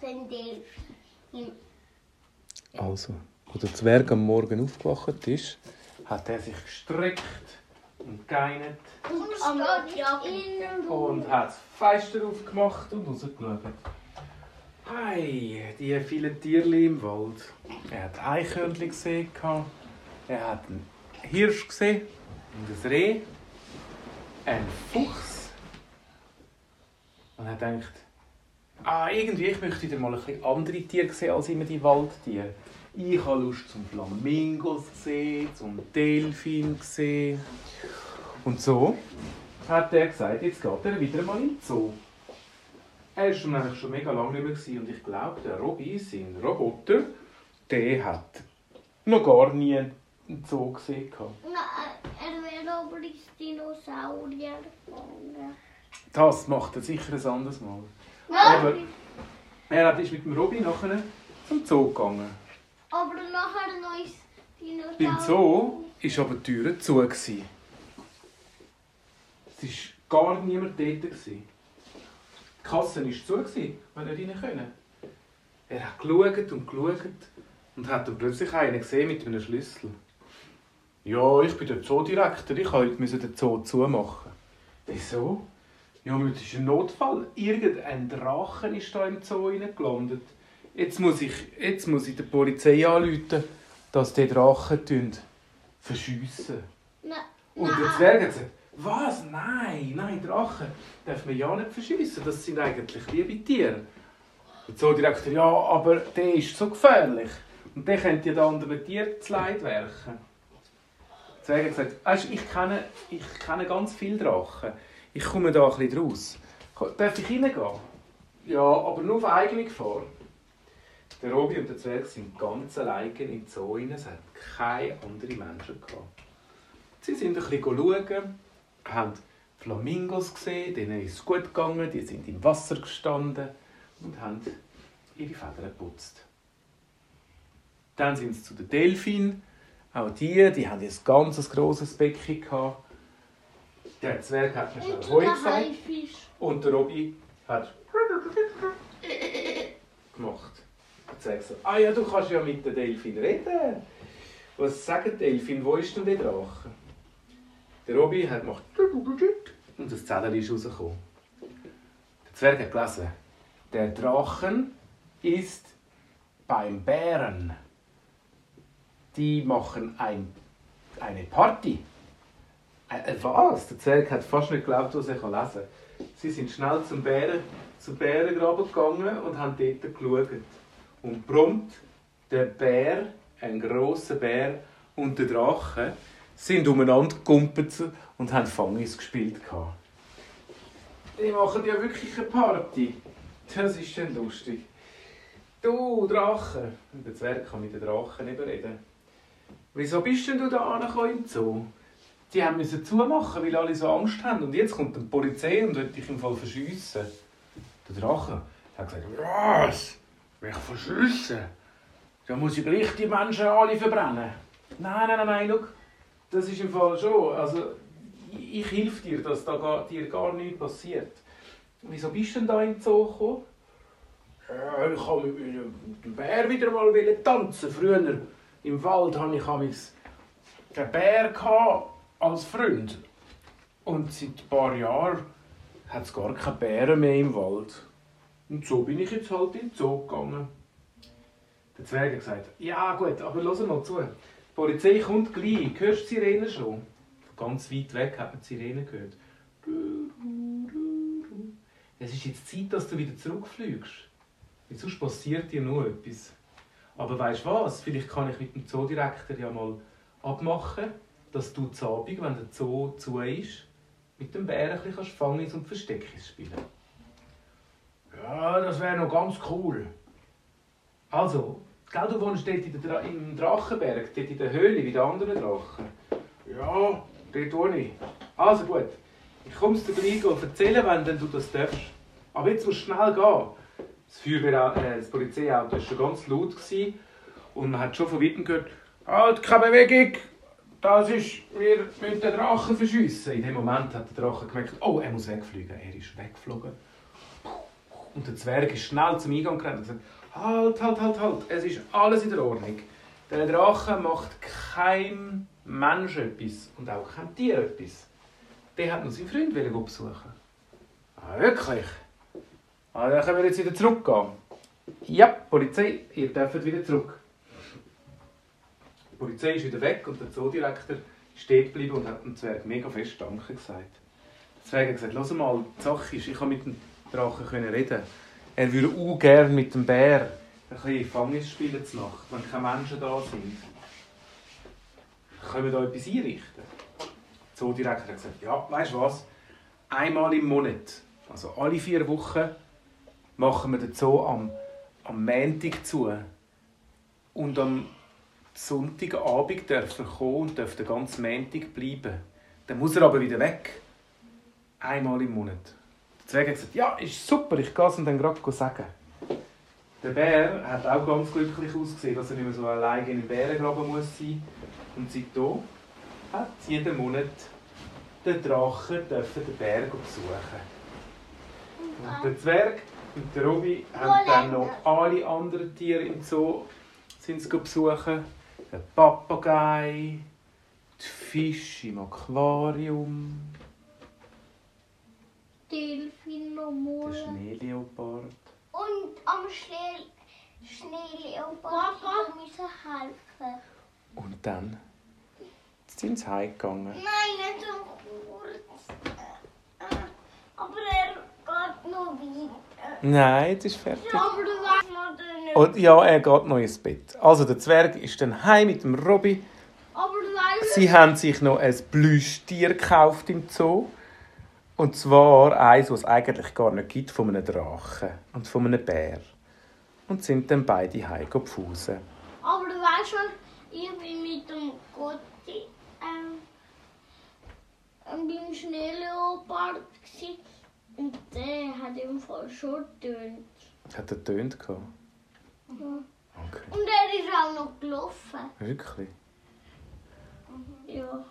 den Delfin. Also, als der Zwerg am Morgen aufgewacht ist, hat er sich gestreckt und geeinert Und und hat das Fenster aufgemacht und rausgeschaut. Hey, die vielen Tierli im Wald. Er hat Eichhörnchen gesehen, er hat einen Hirsch gesehen und ein Reh, einen Fuchs. Und er hat gedacht, ah, irgendwie ich möchte wieder mal ein bisschen andere Tiere sehen als immer die Waldtiere. Ich habe Lust zum Flamingos sehen, zum Delfin sehen. Und so hat er gesagt, jetzt geht er wieder mal in den Zoo. Er war schon, eigentlich schon mega lange nicht mehr und ich glaube, der Robby, sein Roboter, der hat noch gar nie einen Zoo gesehen. Nein, er wäre aber ins Dinosaurier. Das macht er sicher ein anderes Mal. Aber er hat- ist mit dem Robby nachher zum Zoo gegangen. aber nachher noch ins Dinosaurier. Beim Zoo war aber die Tür zu. gewesen. Es war gar niemand dort. gewesen. Die Kasse war zu, gewesen, wenn er rein können. Er hat geschaut und geschaut und hat dann plötzlich einen gesehen mit einem Schlüssel. Ja, ich bin der Zoodirektor, ich musste den Zoo zumachen. Wieso? Ja, aber das ist ein Notfall. Irgendein Drachen ist da im Zoo gelandet. Jetzt muss ich, jetzt muss ich der Polizei anrufen, dass die Drachen verschiessen. Nein, Und der Zwerg hat gesagt, was? Nein, nein, Drachen darf man ja nicht verschiessen. Das sind eigentlich liebe Tiere. Der Zoodirektor, ja, aber der ist so gefährlich. Und der könnte ja den anderen Tieren zu Leid werken. Der Zwerg hat gesagt, weißt, ich kenne, ich kenne ganz viele Drachen. Ich komme da ein bisschen raus. Darf ich reingehen? Ja, aber nur auf eigene Gefahr. Der Robi und der Zwerg sind ganz alleine im Zoo rein. Es hat keine anderen Menschen gehabt. Sie sind ein bisschen schauen, haben Flamingos gesehen, denen ist es gut gegangen, die sind im Wasser gestanden und haben ihre Federn geputzt. Dann sind sie zu den Delfinen. Auch die, die haben ein ganz grosses Becken gehabt. Der Zwerg hat mir Und schnell Heu gesagt. Und der Robby hat gemacht. Zwerg sagt, ah ja, du kannst ja mit den Delfin reden. Was sagen Delfin? Wo ist denn der Drache? Der Robby hat gemacht und das Zettel ist rausgekommen. Der Zwerg hat gelesen, der Drachen ist beim Bären. Die machen ein, eine Party. Äh, was? Der Zwerg hat fast nicht geglaubt, was er lesen kann. Sie sind schnell zum, Bären, zum Bärengraben gegangen und haben dort geschaut. Und prompt der Bär, ein grosser Bär und der Drache sind umeinander gekumpelt und haben Fangis gespielt. Die machen ja wirklich eine Party. Das ist schon lustig. Du, Drache. Der Zwerg kann mit den Drachen nicht reden. Wieso bist denn du da angekommen im Zoo? Die haben müssen zumachen, weil alle so Angst haben. Und jetzt kommt die Polizei und will dich im Fall verschiessen. Der Drache hat gesagt, was? Mich verschiessen? Da muss ich gleich die Menschen alle verbrennen. Nein, nein, nein, nein, schau. Das ist im Fall schon. Also, ich, ich helfe dir, dass da gar, dir gar nichts passiert. Wieso bist du denn da in den Zoo gekommen? Ich wollte mit dem Bär wieder mal tanzen. Früher im Wald hatte ich einen Bär gehabt als Freund. Und seit ein paar Jahren hat es gar keine Bären mehr im Wald. Und so bin ich jetzt halt in den Zoo gegangen. Der Zwerg hat gesagt, ja gut, aber hör mal zu. Die Polizei kommt gleich. Hörst du die Sirene schon? Ganz weit weg hat man die Sirene gehört. Es ist jetzt Zeit, dass du wieder zurückfliegst. Weil sonst passiert dir nur etwas. Aber weißt du was? Vielleicht kann ich mit dem Zoodirektor ja mal abmachen, dass du zu Abend, wenn der Zoo zu ist, mit dem Bären ein bisschen Fangis und Versteckis spielen Ja, das wäre noch ganz cool. Also, gell, du wohnst dort in der im Drachenberg, dort in der Höhle wie die anderen Drachen. Ja, dort wohne ich. Also gut, ich komme dir gleich und erzählen, wenn denn du das darfst. Aber jetzt musst du schnell gehen. Das, Feuerwehr, äh, das Polizeiauto war schon ganz laut gewesen und man hat schon von weitem gehört, halt, keine Bewegung, das ist, wir müssen den Drachen verschiessen. In dem Moment hat der Drache gemerkt, oh, er muss wegfliegen. Er ist weggeflogen. Und der Zwerg ist schnell zum Eingang gerannt und gesagt, halt, halt, halt, halt, es ist alles in der Ordnung. Der Drache macht kein Mensch etwas und auch kein Tier etwas. Der hat nur seinen Freund besuchen. Ah, wirklich? Ah, dann können wir jetzt wieder zurückgehen. Ja, Polizei, ihr dürft wieder zurück. Polizei ist wieder weg und der Zoodirektor stehen geblieben und hat dem Zwerg mega fest Danke gesagt. Der Zwerg hat gesagt, hör mal, die Sache ist, ich konnte mit dem Drachen reden. Er würde auch gerne mit dem Bär ein bisschen Fangis spielen zur Nacht, wenn keine Menschen da sind. Können wir da etwas einrichten? Der Zoodirektor hat gesagt, ja, weißt du was? Einmal im Monat, also alle vier Wochen, machen wir den Zoo am, am Montag zu. Und am Sonntagabend darf er kommen und darf den ganzen Montag bleiben. Dann muss er aber wieder weg. Einmal im Monat. Der Zwerg hat gesagt, ja, ist super, ich gehe es ihm dann gerade sagen. Der Bär hat auch ganz glücklich ausgesehen, dass er nicht mehr so alleine in den Bärengraben muss sein Und seitdem hat jeden Monat der Drache dürfen den Bär besuchen. Und der Zwerg und der Robi haben dann noch alle anderen Tiere im Zoo sind besuchen. Der Papagei, die Fische im Aquarium, Delfin noch der. Schneeleopard. Und am Schnee Schneeleopard müssen helfen. Und dann sind sie heimgegangen. Nein, nicht so kurz. Äh, Aber er geht noch weiter. Nein, jetzt ist fertig. Aber du weißt noch nicht. Und ja, er geht noch ins Bett. Also der Zwerg ist dann heim mit dem Robby. Sie haben sich noch ein Plüschtier gekauft im Zoo. Und zwar eins, was es eigentlich gar nicht gibt, von einem Drachen und von einem Bär. Und sind dann beide heim gepfusen. Aber du weißt schon, ich bin mit dem Gotti ähm, beim Schneeleopard und der hat im Fall schon getönt. Hat er tönt gehabt? Ja. Okay. Und er ist auch noch gelaufen. Wirklich? Ja.